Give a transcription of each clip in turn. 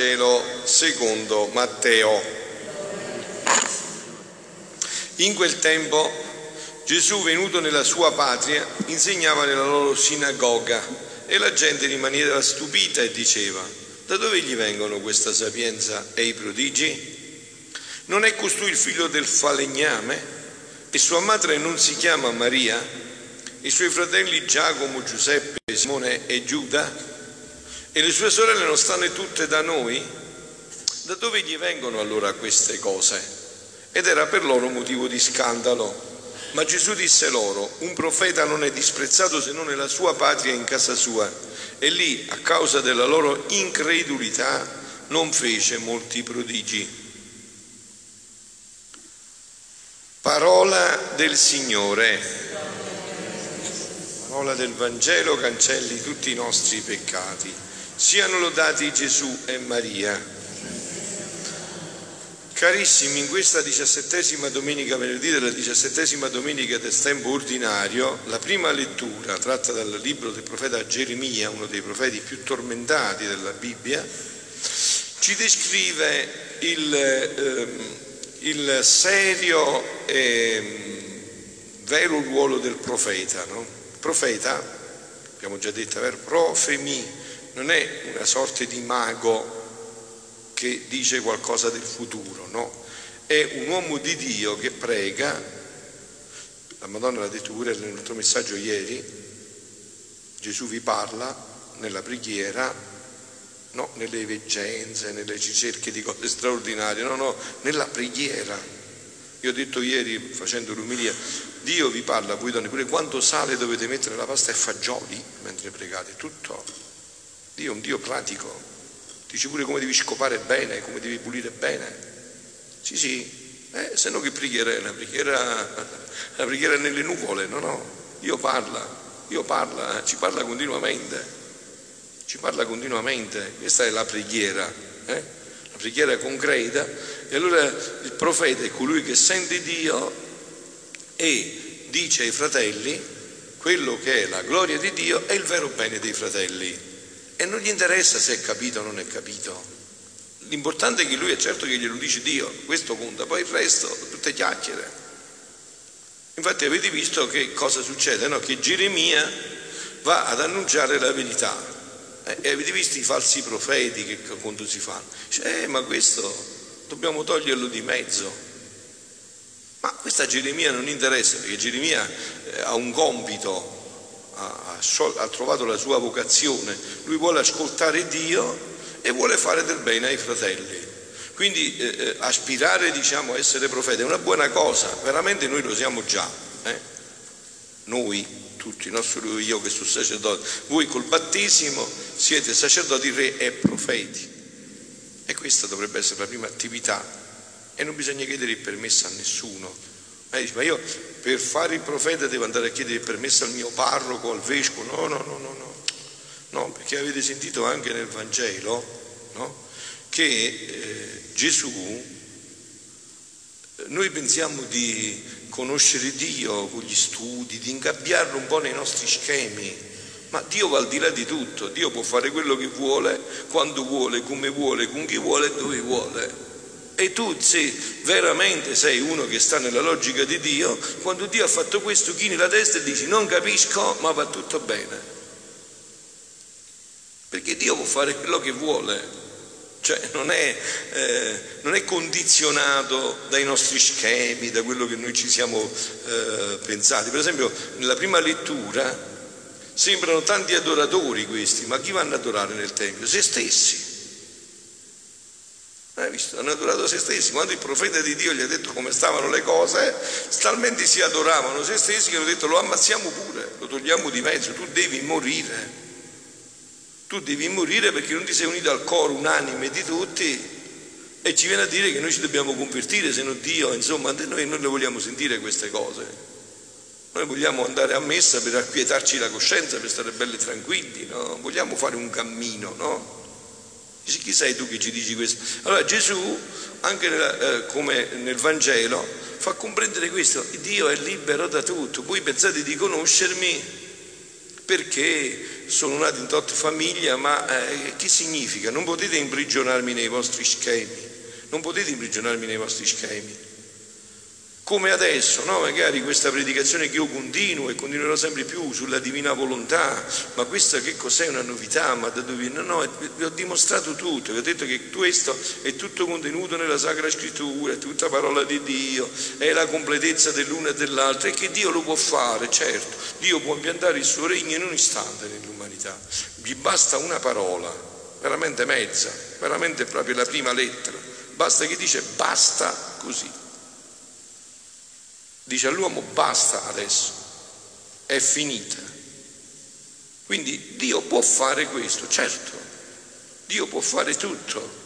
Vangelo secondo Matteo. In quel tempo Gesù, venuto nella sua patria, insegnava nella loro sinagoga e la gente rimaneva stupita e diceva, da dove gli vengono questa sapienza e i prodigi? Non è costui il figlio del falegname? E sua madre non si chiama Maria? I suoi fratelli Giacomo, Giuseppe, Simone e Giuda? E le sue sorelle non stanno tutte da noi? Da dove gli vengono allora queste cose? Ed era per loro motivo di scandalo. Ma Gesù disse loro, un profeta non è disprezzato se non nella sua patria e in casa sua. E lì, a causa della loro incredulità, non fece molti prodigi. Parola del Signore, parola del Vangelo cancelli tutti i nostri peccati. Siano lodati Gesù e Maria. Carissimi, in questa diciassettesima domenica, venerdì della diciassettesima domenica del tempo ordinario, la prima lettura tratta dal libro del profeta Geremia, uno dei profeti più tormentati della Bibbia, ci descrive il... Eh, il serio e vero ruolo del profeta. No? Profeta, abbiamo già detto, vero? profemi, non è una sorta di mago che dice qualcosa del futuro, no? È un uomo di Dio che prega, la Madonna l'ha detto pure nel nostro messaggio ieri, Gesù vi parla nella preghiera no, nelle veggenze, nelle ricerche di cose straordinarie, no, no, nella preghiera. Io ho detto ieri facendo l'umilia, Dio vi parla, voi donne, pure quanto sale dovete mettere nella pasta e fagioli mentre pregate, tutto. Dio è un Dio pratico, dice pure come devi scopare bene, come devi pulire bene. Sì, sì, eh, se no che preghiera è? La preghiera, la preghiera nelle nuvole, no, no, Dio parla, Dio parla, ci parla continuamente. Ci parla continuamente, questa è la preghiera, eh? la preghiera concreta, e allora il profeta è colui che sente Dio e dice ai fratelli quello che è la gloria di Dio è il vero bene dei fratelli e non gli interessa se è capito o non è capito. L'importante è che lui è certo che glielo dice Dio, questo conta, poi il resto, tutte chiacchiere. Infatti avete visto che cosa succede? No? Che Geremia va ad annunciare la verità, eh, e avete visto i falsi profeti che quando si fanno? Dice, eh, ma questo dobbiamo toglierlo di mezzo. Ma questa Geremia non interessa, perché Geremia eh, ha un compito, ha, ha, trovato la sua vocazione, lui vuole ascoltare Dio e vuole fare del bene ai fratelli. Quindi eh, eh aspirare diciamo, a essere profeta è una buona cosa, veramente noi lo siamo già. Eh? Noi, tutti, non solo io che sono sacerdote, voi col battesimo siete sacerdoti, re e profeti. E questa dovrebbe essere la prima attività. E non bisogna chiedere il permesso a nessuno. Ma, dice, ma io per fare il profeta devo andare a chiedere permesso al mio parroco, al vescovo? No, no, no, no, no. No, perché avete sentito anche nel Vangelo no? che eh, Gesù, noi pensiamo di conoscere Dio con gli studi, di ingabbiarlo un po' nei nostri schemi. Ma Dio va al di là di tutto, Dio può fare quello che vuole, quando vuole, come vuole, con chi vuole e dove vuole. E tu se veramente sei uno che sta nella logica di Dio, quando Dio ha fatto questo chini la testa e dici non capisco, ma va tutto bene. Perché Dio può fare quello che vuole cioè non è, eh, non è, condizionato dai nostri schemi, da quello che noi ci siamo eh, pensati. Per esempio, nella prima lettura sembrano tanti adoratori questi, ma chi vanno ad adorare nel Tempio? Se stessi. Hai visto? Hanno adorato se stessi. Quando il profeta di Dio gli ha detto come stavano le cose, talmente si adoravano se stessi che hanno detto lo ammazziamo pure, lo togliamo di mezzo, tu devi morire. Tu devi morire perché non ti sei unito al coro unanime di tutti e ci viene a dire che noi ci dobbiamo convertire, se non Dio, insomma, noi non le vogliamo sentire queste cose. Noi vogliamo andare a messa per acquietarci la coscienza, per stare belli e tranquilli, no? Vogliamo fare un cammino, no? Dici, chi sei tu che ci dici questo? Allora Gesù, anche nella, eh, come nel Vangelo, fa comprendere questo, Dio è libero da tutto, voi pensate di conoscermi? Perché sono nato in tot famiglia, ma eh, che significa? Non potete imprigionarmi nei vostri schemi, non potete imprigionarmi nei vostri schemi come adesso, no? magari questa predicazione che io continuo e continuerò sempre più sulla divina volontà, ma questa che cos'è una novità, ma da dove? No, no, vi ho dimostrato tutto, vi ho detto che questo è tutto contenuto nella Sacra Scrittura, è tutta parola di Dio, è la completezza dell'una e dell'altra e che Dio lo può fare, certo, Dio può impiantare il suo regno in un istante nell'umanità, gli basta una parola, veramente mezza, veramente proprio la prima lettera, basta che dice basta così. Dice all'uomo basta adesso, è finita. Quindi Dio può fare questo, certo, Dio può fare tutto.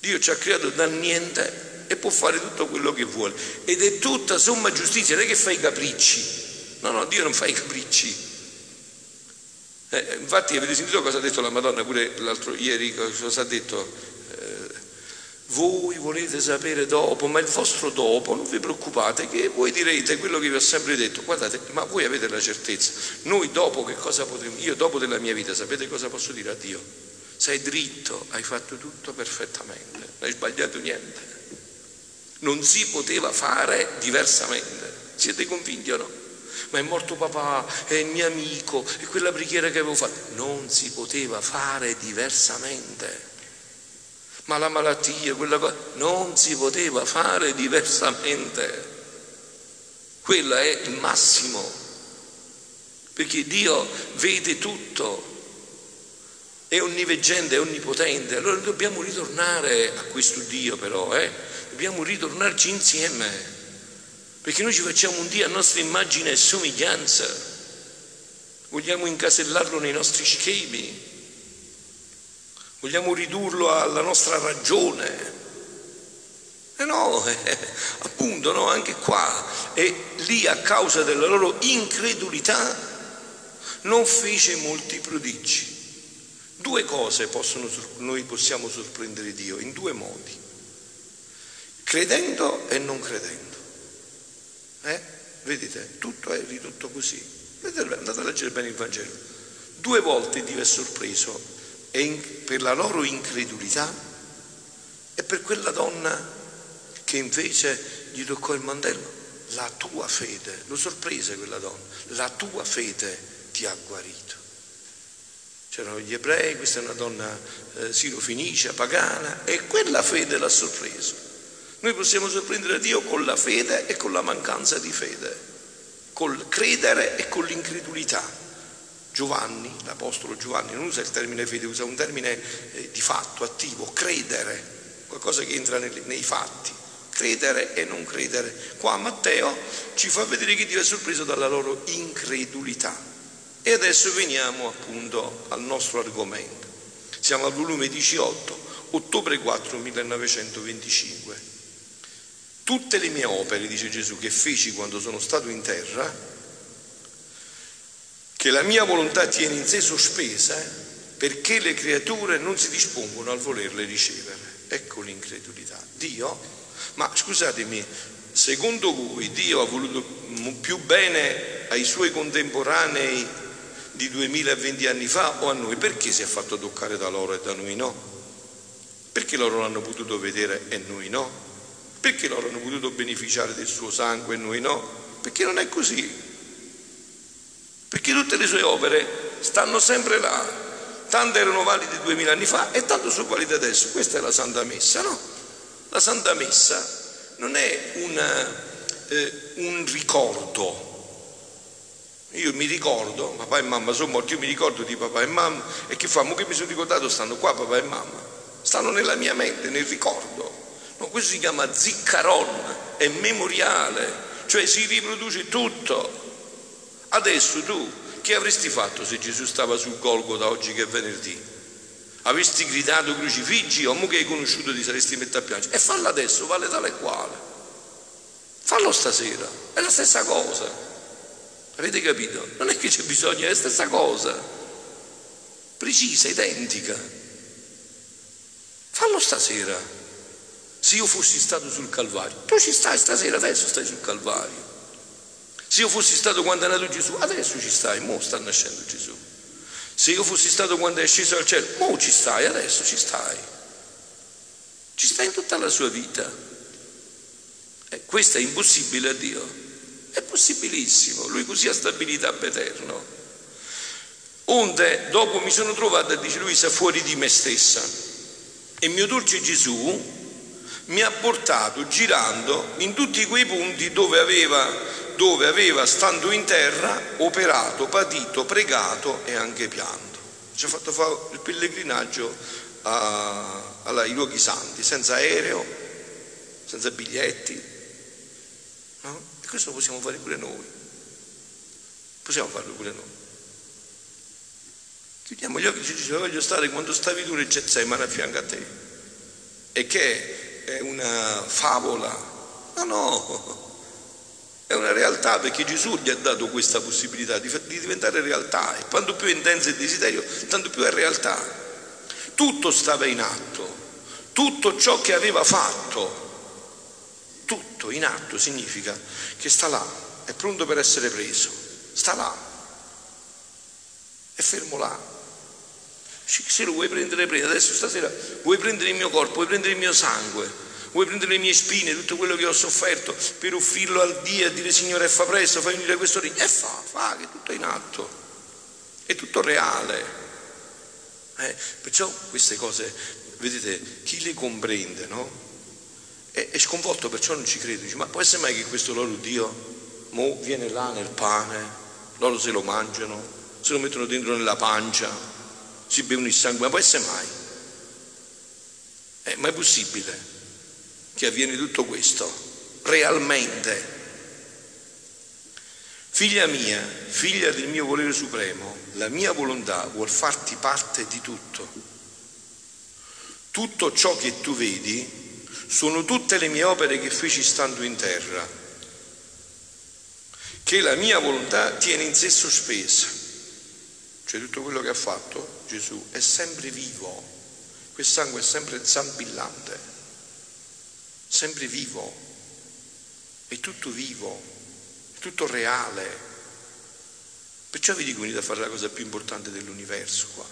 Dio ci ha creato da niente e può fare tutto quello che vuole. Ed è tutta somma giustizia, non è che fa i capricci. No, no, Dio non fa i capricci. Eh, infatti avete sentito cosa ha detto la Madonna pure l'altro ieri, cosa ha detto? Voi volete sapere dopo, ma il vostro dopo, non vi preoccupate, che voi direte quello che vi ho sempre detto. Guardate, ma voi avete la certezza. Noi dopo che cosa potremo? Io dopo della mia vita, sapete cosa posso dire a Dio? Sei dritto, hai fatto tutto perfettamente, non hai sbagliato niente. Non si poteva fare diversamente. Siete convinti o no? Ma è morto papà, è il mio amico, è quella preghiera che avevo fatto. Non si poteva fare diversamente ma la malattia, quella cosa, non si poteva fare diversamente. Quello è il massimo, perché Dio vede tutto, è onniveggente, è onnipotente. Allora dobbiamo ritornare a questo Dio però, eh? dobbiamo ritornarci insieme, perché noi ci facciamo un Dio a nostra immagine e somiglianza, vogliamo incasellarlo nei nostri schemi vogliamo ridurlo alla nostra ragione. Eh no, eh, appunto, no, anche qua. E lì a causa della loro incredulità non fece molti prodigi. Due cose possono, noi possiamo sorprendere Dio, in due modi. Credendo e non credendo. Eh? Vedete, tutto è ridotto così. Andate a leggere bene il Vangelo. Due volte Dio è sorpreso per la loro incredulità e per quella donna che invece gli toccò il mantello. La tua fede, lo sorprese quella donna, la tua fede ti ha guarito. C'erano gli ebrei, questa è una donna eh, sirofenicia, pagana, e quella fede l'ha sorpreso. Noi possiamo sorprendere Dio con la fede e con la mancanza di fede, col credere e con l'incredulità. Giovanni, l'Apostolo Giovanni, non usa il termine fede, usa un termine eh, di fatto, attivo, credere, qualcosa che entra nei, nei fatti, credere e non credere. Qua Matteo ci fa vedere che Dio è sorpreso dalla loro incredulità. E adesso veniamo appunto al nostro argomento. Siamo al volume 18, ottobre 4 1925. Tutte le mie opere, dice Gesù, che feci quando sono stato in terra, che la mia volontà tiene in sé sospesa perché le creature non si dispongono al volerle ricevere. Ecco l'incredulità. Dio, ma scusatemi, secondo voi Dio ha voluto più bene ai suoi contemporanei di 2020 anni fa o a noi? Perché si è fatto toccare da loro e da noi no? Perché loro l'hanno potuto vedere e noi no? Perché loro hanno potuto beneficiare del suo sangue e noi no? Perché non è così perché tutte le sue opere stanno sempre là, tante erano valide duemila anni fa e tanto sono valide adesso. Questa è la Santa Messa, no? La Santa Messa non è una, eh, un ricordo. Io mi ricordo, papà e mamma sono morti, io mi ricordo di papà e mamma e che famo? Che mi sono ricordato stanno qua papà e mamma, stanno nella mia mente, nel ricordo. No, questo si chiama ziccaron, è memoriale, cioè si riproduce tutto. Adesso tu che avresti fatto se Gesù stava sul Golgota oggi che è venerdì? Avresti gridato crucifiggi o che hai conosciuto ti saresti messo a piangere? E fallo adesso, vale tale e quale. Fallo stasera, è la stessa cosa. Avete capito? Non è che c'è bisogno, è la stessa cosa. Precisa, identica. Fallo stasera. Se io fossi stato sul Calvario, tu ci stai stasera, adesso stai sul Calvario. Se io fossi stato quando è nato Gesù, adesso ci stai, mo sta nascendo Gesù. Se io fossi stato quando è sceso al cielo, mo ci stai, adesso ci stai. Ci stai in tutta la sua vita. Eh, questo è impossibile a Dio. È possibilissimo, lui così ha stabilità eterno. Onde dopo mi sono trovato, dice Luisa, fuori di me stessa. E mio dolce Gesù mi ha portato girando in tutti quei punti dove aveva dove aveva, stando in terra, operato, patito, pregato e anche pianto. Ci ha fatto fare il pellegrinaggio a, alla, ai luoghi santi, senza aereo, senza biglietti. No? E questo possiamo fare pure noi. Possiamo farlo pure noi. Chiudiamo gli occhi e ci dice voglio stare quando stavi tu nel Getsemane a fianco a te. E che è una favola. No, no, è una realtà perché Gesù gli ha dato questa possibilità di, di diventare realtà e quanto più è intenso il desiderio, tanto più è realtà. Tutto stava in atto, tutto ciò che aveva fatto, tutto in atto significa che sta là, è pronto per essere preso, sta là, è fermo là. Se lo vuoi prendere, prendi. Adesso stasera vuoi prendere il mio corpo, vuoi prendere il mio sangue, vuoi prendere le mie spine, tutto quello che ho sofferto per offrirlo al Dio e dire Signore fa presto, fai venire questo regno, e fa, fa, che tutto è in atto, è tutto reale. Eh, perciò queste cose, vedete, chi le comprende, no? È, è, sconvolto, perciò non ci crede, dice, ma può essere mai che questo loro Dio mo viene là nel pane, loro se lo mangiano, se lo mettono dentro nella pancia, si bevono il sangue, ma può essere mai? Eh, ma è possibile? Che avviene tutto questo, realmente. Figlia mia, figlia del mio volere supremo, la mia volontà vuol farti parte di tutto. Tutto ciò che tu vedi sono tutte le mie opere che feci stando in terra, che la mia volontà tiene in sé sospesa. Cioè tutto quello che ha fatto Gesù è sempre vivo, quel sangue è sempre zampillante sempre vivo, è tutto vivo, è tutto reale. Perciò vi dico venite a fare la cosa più importante dell'universo qua.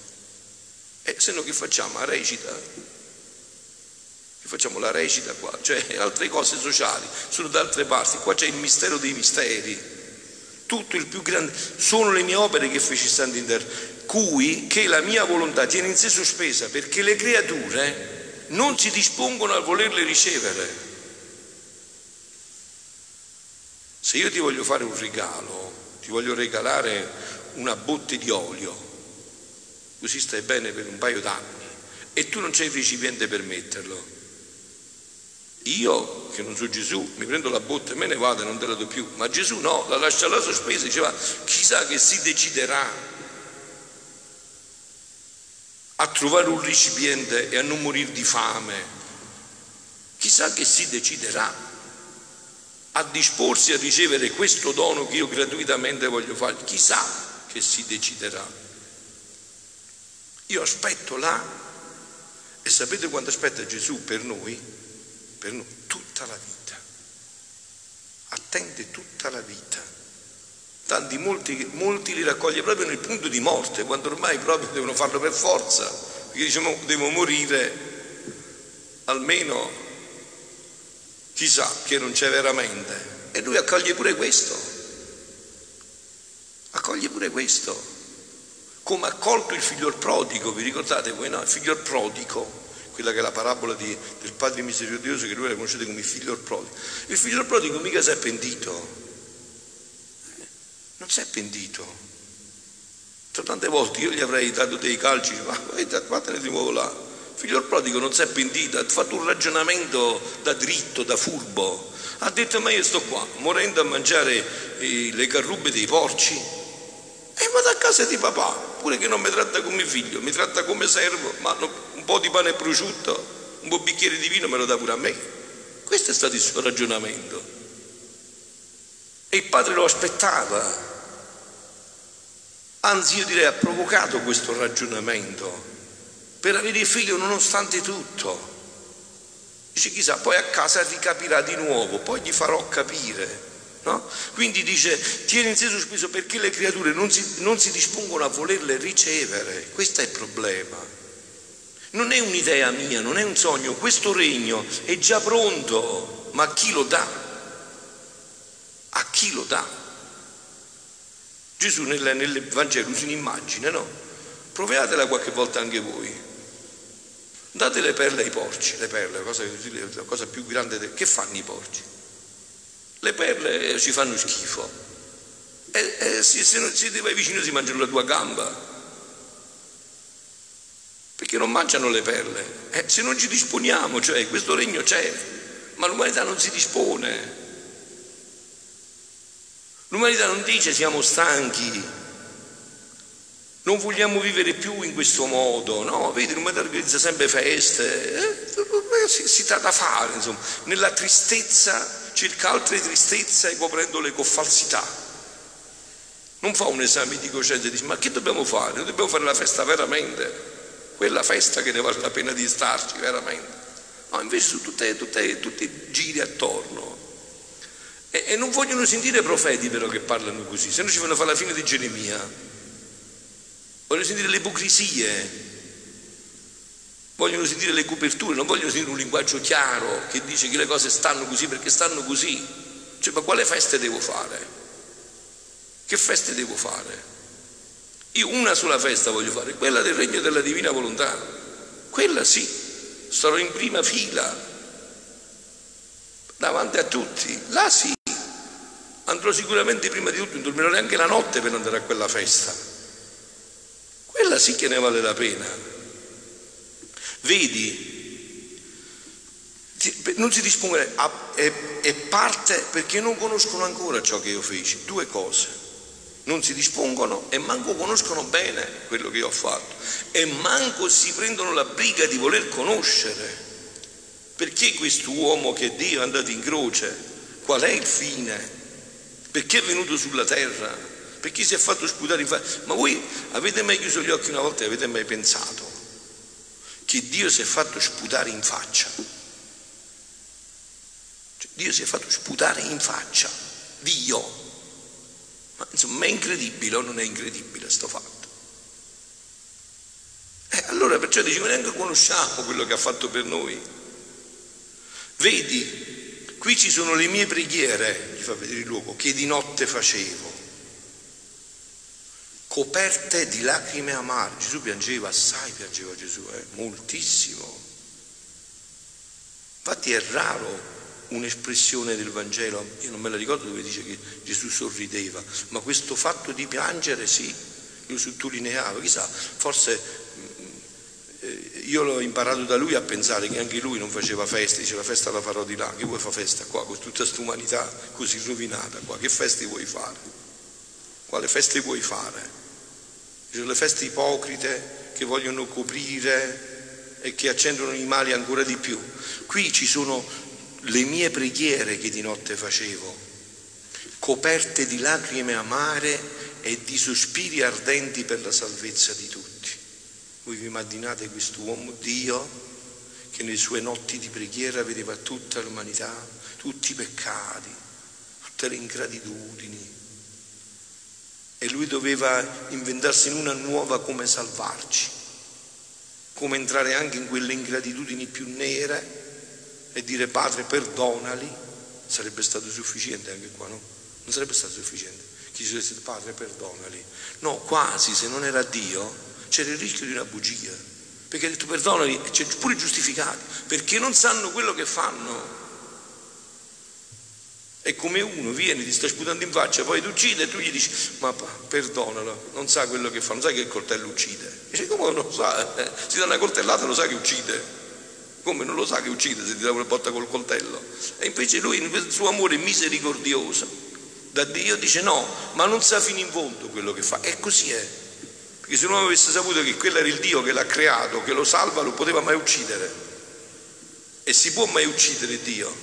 E se no che facciamo? La recita? Che facciamo la recita qua? Cioè altre cose sociali, sono da altre parti. Qua c'è il mistero dei misteri. Tutto il più grande. Sono le mie opere che feci stando in terra, cui che la mia volontà tiene in sé sospesa, perché le creature non si dispongono a volerle ricevere. Se io ti voglio fare un regalo, ti voglio regalare una botte di olio, così stai bene per un paio d'anni, e tu non c'hai il recipiente per metterlo, io, che non so Gesù, mi prendo la botte e me ne vado e non te la do più, ma Gesù no, la lascia là sospesa, diceva, chissà che si deciderà a trovare un recipiente e a non morire di fame. Chissà che si deciderà a disporsi a ricevere questo dono che io gratuitamente voglio fare. Chissà che si deciderà. Io aspetto là e sapete quanto aspetta Gesù per noi? Per noi tutta la vita. Attende tutta la vita tanti molti, molti li raccoglie proprio nel punto di morte, quando ormai proprio devono farlo per forza, perché diciamo devo morire, almeno chissà che non c'è veramente. E lui accoglie pure questo, accoglie pure questo, come ha accolto il figlio prodigo, vi ricordate voi no? Il figlio prodigo, quella che è la parabola di, del padre misericordioso che lui la conoscete come il figlio prodigo. Il figlio prodigo mica si è pentito, si è pentito. Tante volte io gli avrei dato dei calci, ma vattene di nuovo là. Figlio del prodigo non si è pentito, ha fatto un ragionamento da dritto, da furbo. Ha detto, ma io sto qua, morendo a mangiare eh, le carrube dei porci. E vado a casa di papà, pure che non mi tratta come figlio, mi tratta come servo, ma un po' di pane prosciutto, un po' bicchiere di vino me lo dà pure a me. Questo è stato il suo ragionamento. E il padre lo aspettava, Anzi, io direi ha provocato questo ragionamento per avere il figlio nonostante tutto. Dice chissà, poi a casa ricapirà di nuovo, poi gli farò capire. No? Quindi dice, tieni in sé sospeso perché le creature non si, non si dispongono a volerle ricevere. Questo è il problema. Non è un'idea mia, non è un sogno, questo regno è già pronto, ma a chi lo dà? A chi lo dà? Gesù nel, nel Vangelo usa un'immagine, no? Proviatela qualche volta anche voi. Date le perle ai porci, le perle, la cosa, la cosa più grande, che fanno i porci? Le perle ci fanno schifo. E, e se, se, non, se ti vai vicino si mangiano la tua gamba. Perché non mangiano le perle. Eh, se non ci disponiamo, cioè questo regno c'è, ma l'umanità non si dispone. L'umanità non dice siamo stanchi, non vogliamo vivere più in questo modo, no? Vedi, l'umanità organizza sempre feste, eh? si, si tratta da fare, insomma, nella tristezza cerca altre tristezze coprendole con falsità. Non fa un esame di coscienza e dice ma che dobbiamo fare? Noi dobbiamo fare la festa veramente, quella festa che ne vale la pena di starci veramente. No, invece sono tutte, tutte, tutti giri attorno. E, e, non vogliono sentire profeti però che parlano così, se no ci fanno fare la fine di Geremia. Vogliono sentire le ipocrisie, vogliono sentire le coperture, non vogliono sentire un linguaggio chiaro che dice che le cose stanno così perché stanno così. Cioè, ma quale feste devo fare? Che feste devo fare? Io una sola festa voglio fare, quella del regno della divina volontà. Quella sì, starò in prima fila, davanti a tutti. Là sì, andrò sicuramente prima di tutto, non dormirò neanche la notte per andare a quella festa. Quella sì che ne vale la pena. Vedi, non si dispongono, e parte perché non conoscono ancora ciò che io feci. Due cose. Non si dispongono e manco conoscono bene quello che io ho fatto e manco si prendono la briga di voler conoscere. Perché quest'uomo che Dio è andato in croce? Qual è il fine? Perché è venuto sulla terra? Perché si è fatto sputare in faccia? Ma voi avete mai chiuso gli occhi una volta e avete mai pensato che Dio si è fatto sputare in faccia. Cioè, Dio si è fatto sputare in faccia. Dio. Ma insomma, è incredibile o non è incredibile sto fatto? E allora perciò dice, neanche conosciamo quello che ha fatto per noi. Vedi, qui ci sono le mie preghiere, gli fa vedere il luogo, che di notte facevo coperte di lacrime amare. Gesù piangeva, assai piangeva Gesù, eh? moltissimo. Infatti è raro un'espressione del Vangelo, io non me la ricordo dove dice che Gesù sorrideva, ma questo fatto di piangere sì, io sottolineavo, chissà, forse io l'ho imparato da lui a pensare che anche lui non faceva feste, dice la festa la farò di là, che vuoi fare festa qua con tutta questa umanità così rovinata qua, che feste vuoi fare? Quale feste vuoi fare? le feste ipocrite che vogliono coprire e che accendono i mali ancora di più. Qui ci sono le mie preghiere che di notte facevo, coperte di lacrime amare e di sospiri ardenti per la salvezza di tutti. Voi vi immaginate questo uomo Dio che nelle sue notti di preghiera vedeva tutta l'umanità, tutti i peccati, tutte le ingratitudini, e lui doveva inventarsi in una nuova come salvarci, come entrare anche in quelle ingratitudini più nere e dire Padre perdonali, sarebbe stato sufficiente anche qua, no? Non sarebbe stato sufficiente. Chi dicesse Padre perdonali. No, quasi, se non era Dio, c'era il rischio di una bugia. Perché ha detto perdonali c'è pure giustificati, perché non sanno quello che fanno. È come uno viene, ti sta sputando in faccia, poi ti uccide e tu gli dici, ma perdonalo, non sa quello che fa, non sa che il coltello uccide. Dice, come non lo sa? Eh, si dà una coltellata lo sa che uccide. Come non lo sa che uccide se ti dà una botta col coltello? E invece lui, in questo suo amore misericordioso, da Dio dice no, ma non sa fino in fondo quello che fa. E così è. Perché se l'uomo avesse saputo che quello era il Dio che l'ha creato, che lo salva, lo poteva mai uccidere. E si può mai uccidere Dio?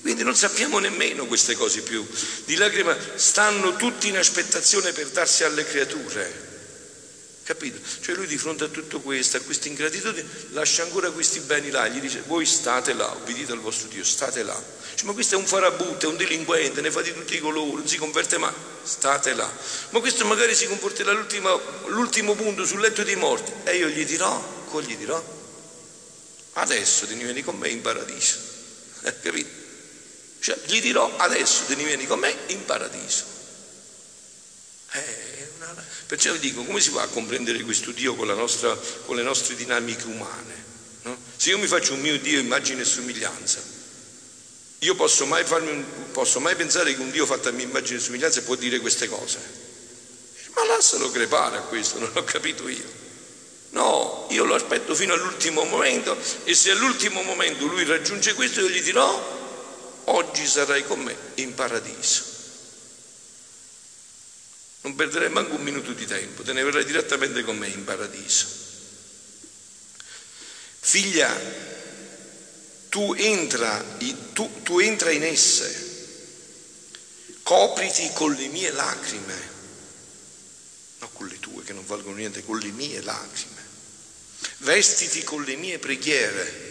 Quindi non sappiamo nemmeno queste cose più. Di lacrima stanno tutti in aspettazione per darsi alle creature. Capito? Cioè lui di fronte a tutto questo, a questa ingratitudine, lascia ancora questi beni là, gli dice voi state là, obbedite al vostro Dio, state là. Dice, ma questo è un farabutto, è un delinquente, ne fa di tutti i colori, non si converte mai, state là. Ma questo magari si comporterà l'ultimo punto sul letto di morte e io gli dirò, cosa gli dirò? Adesso te ne vieni con me in paradiso. Eh, capito? Cioè, gli dirò adesso te ne vieni con me in paradiso. Eh, Perciò vi dico, come si fa a comprendere questo Dio con, nostra, con le nostre dinamiche umane? No? Se io mi faccio un mio Dio immagine e somiglianza, io posso mai, un, posso mai pensare che un Dio fatto a mia immagine e somiglianza può dire queste cose? Ma lascialo crepare a questo, non l'ho capito io. No, io lo aspetto fino all'ultimo momento e se all'ultimo momento lui raggiunge questo io gli dirò, oggi sarai con me in paradiso. Non perderai manco un minuto di tempo, te ne verrai direttamente con me in paradiso. Figlia, tu entra, tu, tu entra in esse, copriti con le mie lacrime, non con le tue che non valgono niente, con le mie lacrime, vestiti con le mie preghiere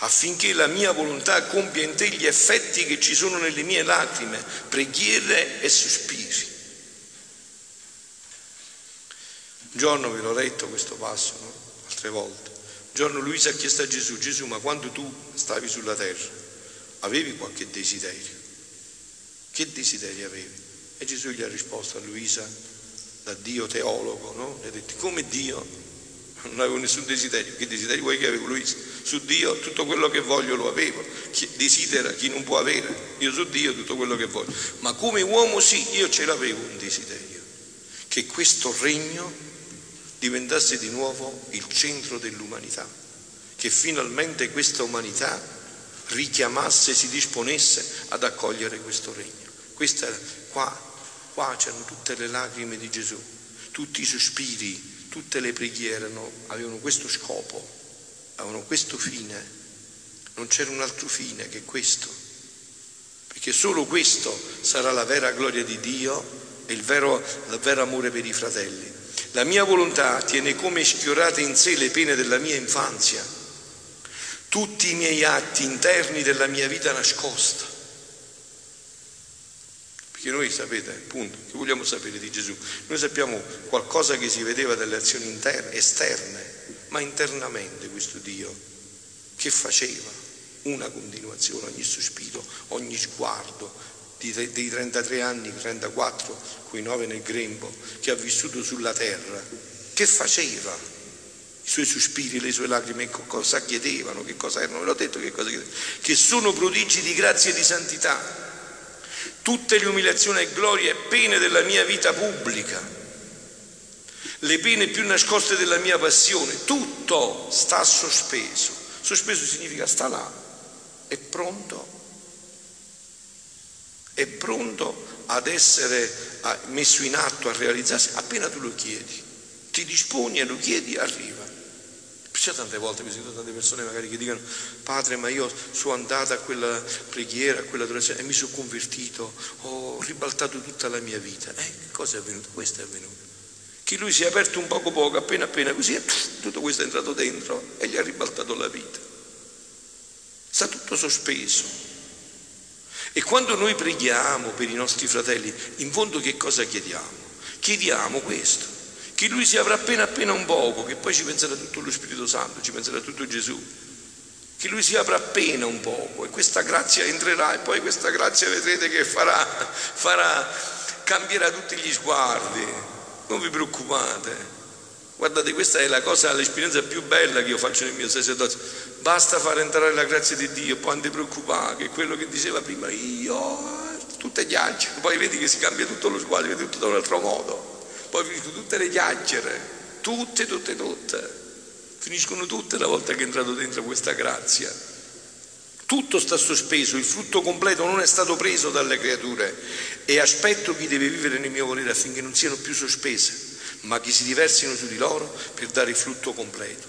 affinché la mia volontà compia in te gli effetti che ci sono nelle mie lacrime, preghiere e sospiri. Giorno ve l'ho letto questo passo, no? altre volte. Un giorno Luisa ha chiesto a Gesù, Gesù, ma quando tu stavi sulla terra, avevi qualche desiderio? Che desiderio avevi? E Gesù gli ha risposto a Luisa, da Dio teologo, no? Gli ha detto, come Dio? Non avevo nessun desiderio. Che desiderio vuoi che avevo Luisa? Su Dio tutto quello che voglio lo avevo. Chi desidera, chi non può avere. Io su Dio tutto quello che voglio. Ma come uomo sì, io ce l'avevo un desiderio. Che questo regno diventasse di nuovo il centro dell'umanità, che finalmente questa umanità richiamasse, si disponesse ad accogliere questo regno. Questa, qua, qua c'erano tutte le lacrime di Gesù, tutti i sospiri, tutte le preghiere no, avevano questo scopo, avevano questo fine, non c'era un altro fine che questo, perché solo questo sarà la vera gloria di Dio e il vero, il vero amore per i fratelli. La mia volontà tiene come schiorate in sé le pene della mia infanzia, tutti i miei atti interni della mia vita nascosta. Perché noi sapete, appunto, che vogliamo sapere di Gesù? Noi sappiamo qualcosa che si vedeva dalle azioni interne, esterne, ma internamente questo Dio che faceva una continuazione, ogni sospiro, ogni sguardo, dei 33 anni, 34, quei 9 nel grembo, che ha vissuto sulla terra, che faceva? I suoi sospiri, le sue lacrime, cosa chiedevano, che cosa erano, ve l'ho detto che cosa chiedevano, che sono prodigi di grazia e di santità. Tutte le umiliazioni e glorie e pene della mia vita pubblica, le pene più nascoste della mia passione, tutto sta sospeso. Sospeso significa sta là, è pronto è pronto ad essere messo in atto, a realizzarsi, appena tu lo chiedi. Ti disponi e lo chiedi, arriva. Perciò tante volte mi sento tante persone magari che dicono, padre, ma io sono andata a quella preghiera, a quella adorazione e mi sono convertito, ho ribaltato tutta la mia vita. Eh, cosa è avvenuto? Questo è avvenuto. Che lui si è aperto un poco poco, appena appena così, tutto questo è entrato dentro e gli ha ribaltato la vita. Sta tutto sospeso. E quando noi preghiamo per i nostri fratelli, in fondo che cosa chiediamo? Chiediamo questo, che lui si avrà appena appena un poco, che poi ci penserà tutto lo Spirito Santo, ci penserà tutto Gesù, che lui si apra appena un poco e questa grazia entrerà e poi questa grazia vedrete che farà, farà cambierà tutti gli sguardi, non vi preoccupate. Guardate, questa è la cosa, l'esperienza più bella che io faccio nel mio sacerdozio. Basta far entrare la grazia di Dio, poi non ti preoccupare, che quello che diceva prima io, tutte chiacchiere, poi vedi che si cambia tutto lo sguardo, vedi tutto da un altro modo. Poi finiscono tutte le chiacchiere, tutte, tutte, tutte. Finiscono tutte la volta che è entrato dentro questa grazia. Tutto sta sospeso, il frutto completo non è stato preso dalle creature e aspetto chi deve vivere nel mio volere affinché non siano più sospese ma che si diversino su di loro per dare il frutto completo.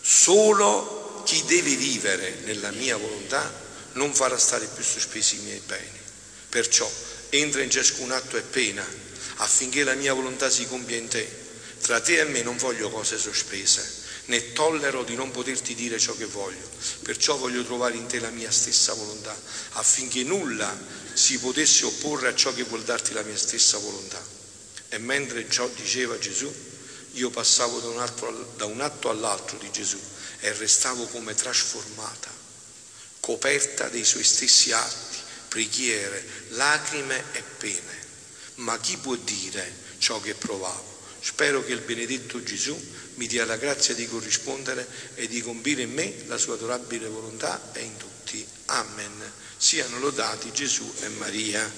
Solo chi deve vivere nella mia volontà non farà stare più sospesi i miei beni. Perciò entra in ciascun atto e pena affinché la mia volontà si compia in te, Tra te e me non voglio cose sospese, né tollero di non poterti dire ciò che voglio. Perciò voglio trovare in te la mia stessa volontà, affinché nulla si potesse opporre a ciò che vuol darti la mia stessa volontà. E mentre ciò diceva Gesù, io passavo da un, atto, da un atto all'altro di Gesù e restavo come trasformata, coperta dei suoi stessi atti, preghiere, lacrime e pene. Ma chi può dire ciò che provavo? Spero che il benedetto Gesù mi dia la grazia di corrispondere e di compire in me la sua adorabile volontà e in tutti. Amen. Siano lodati Gesù e Maria.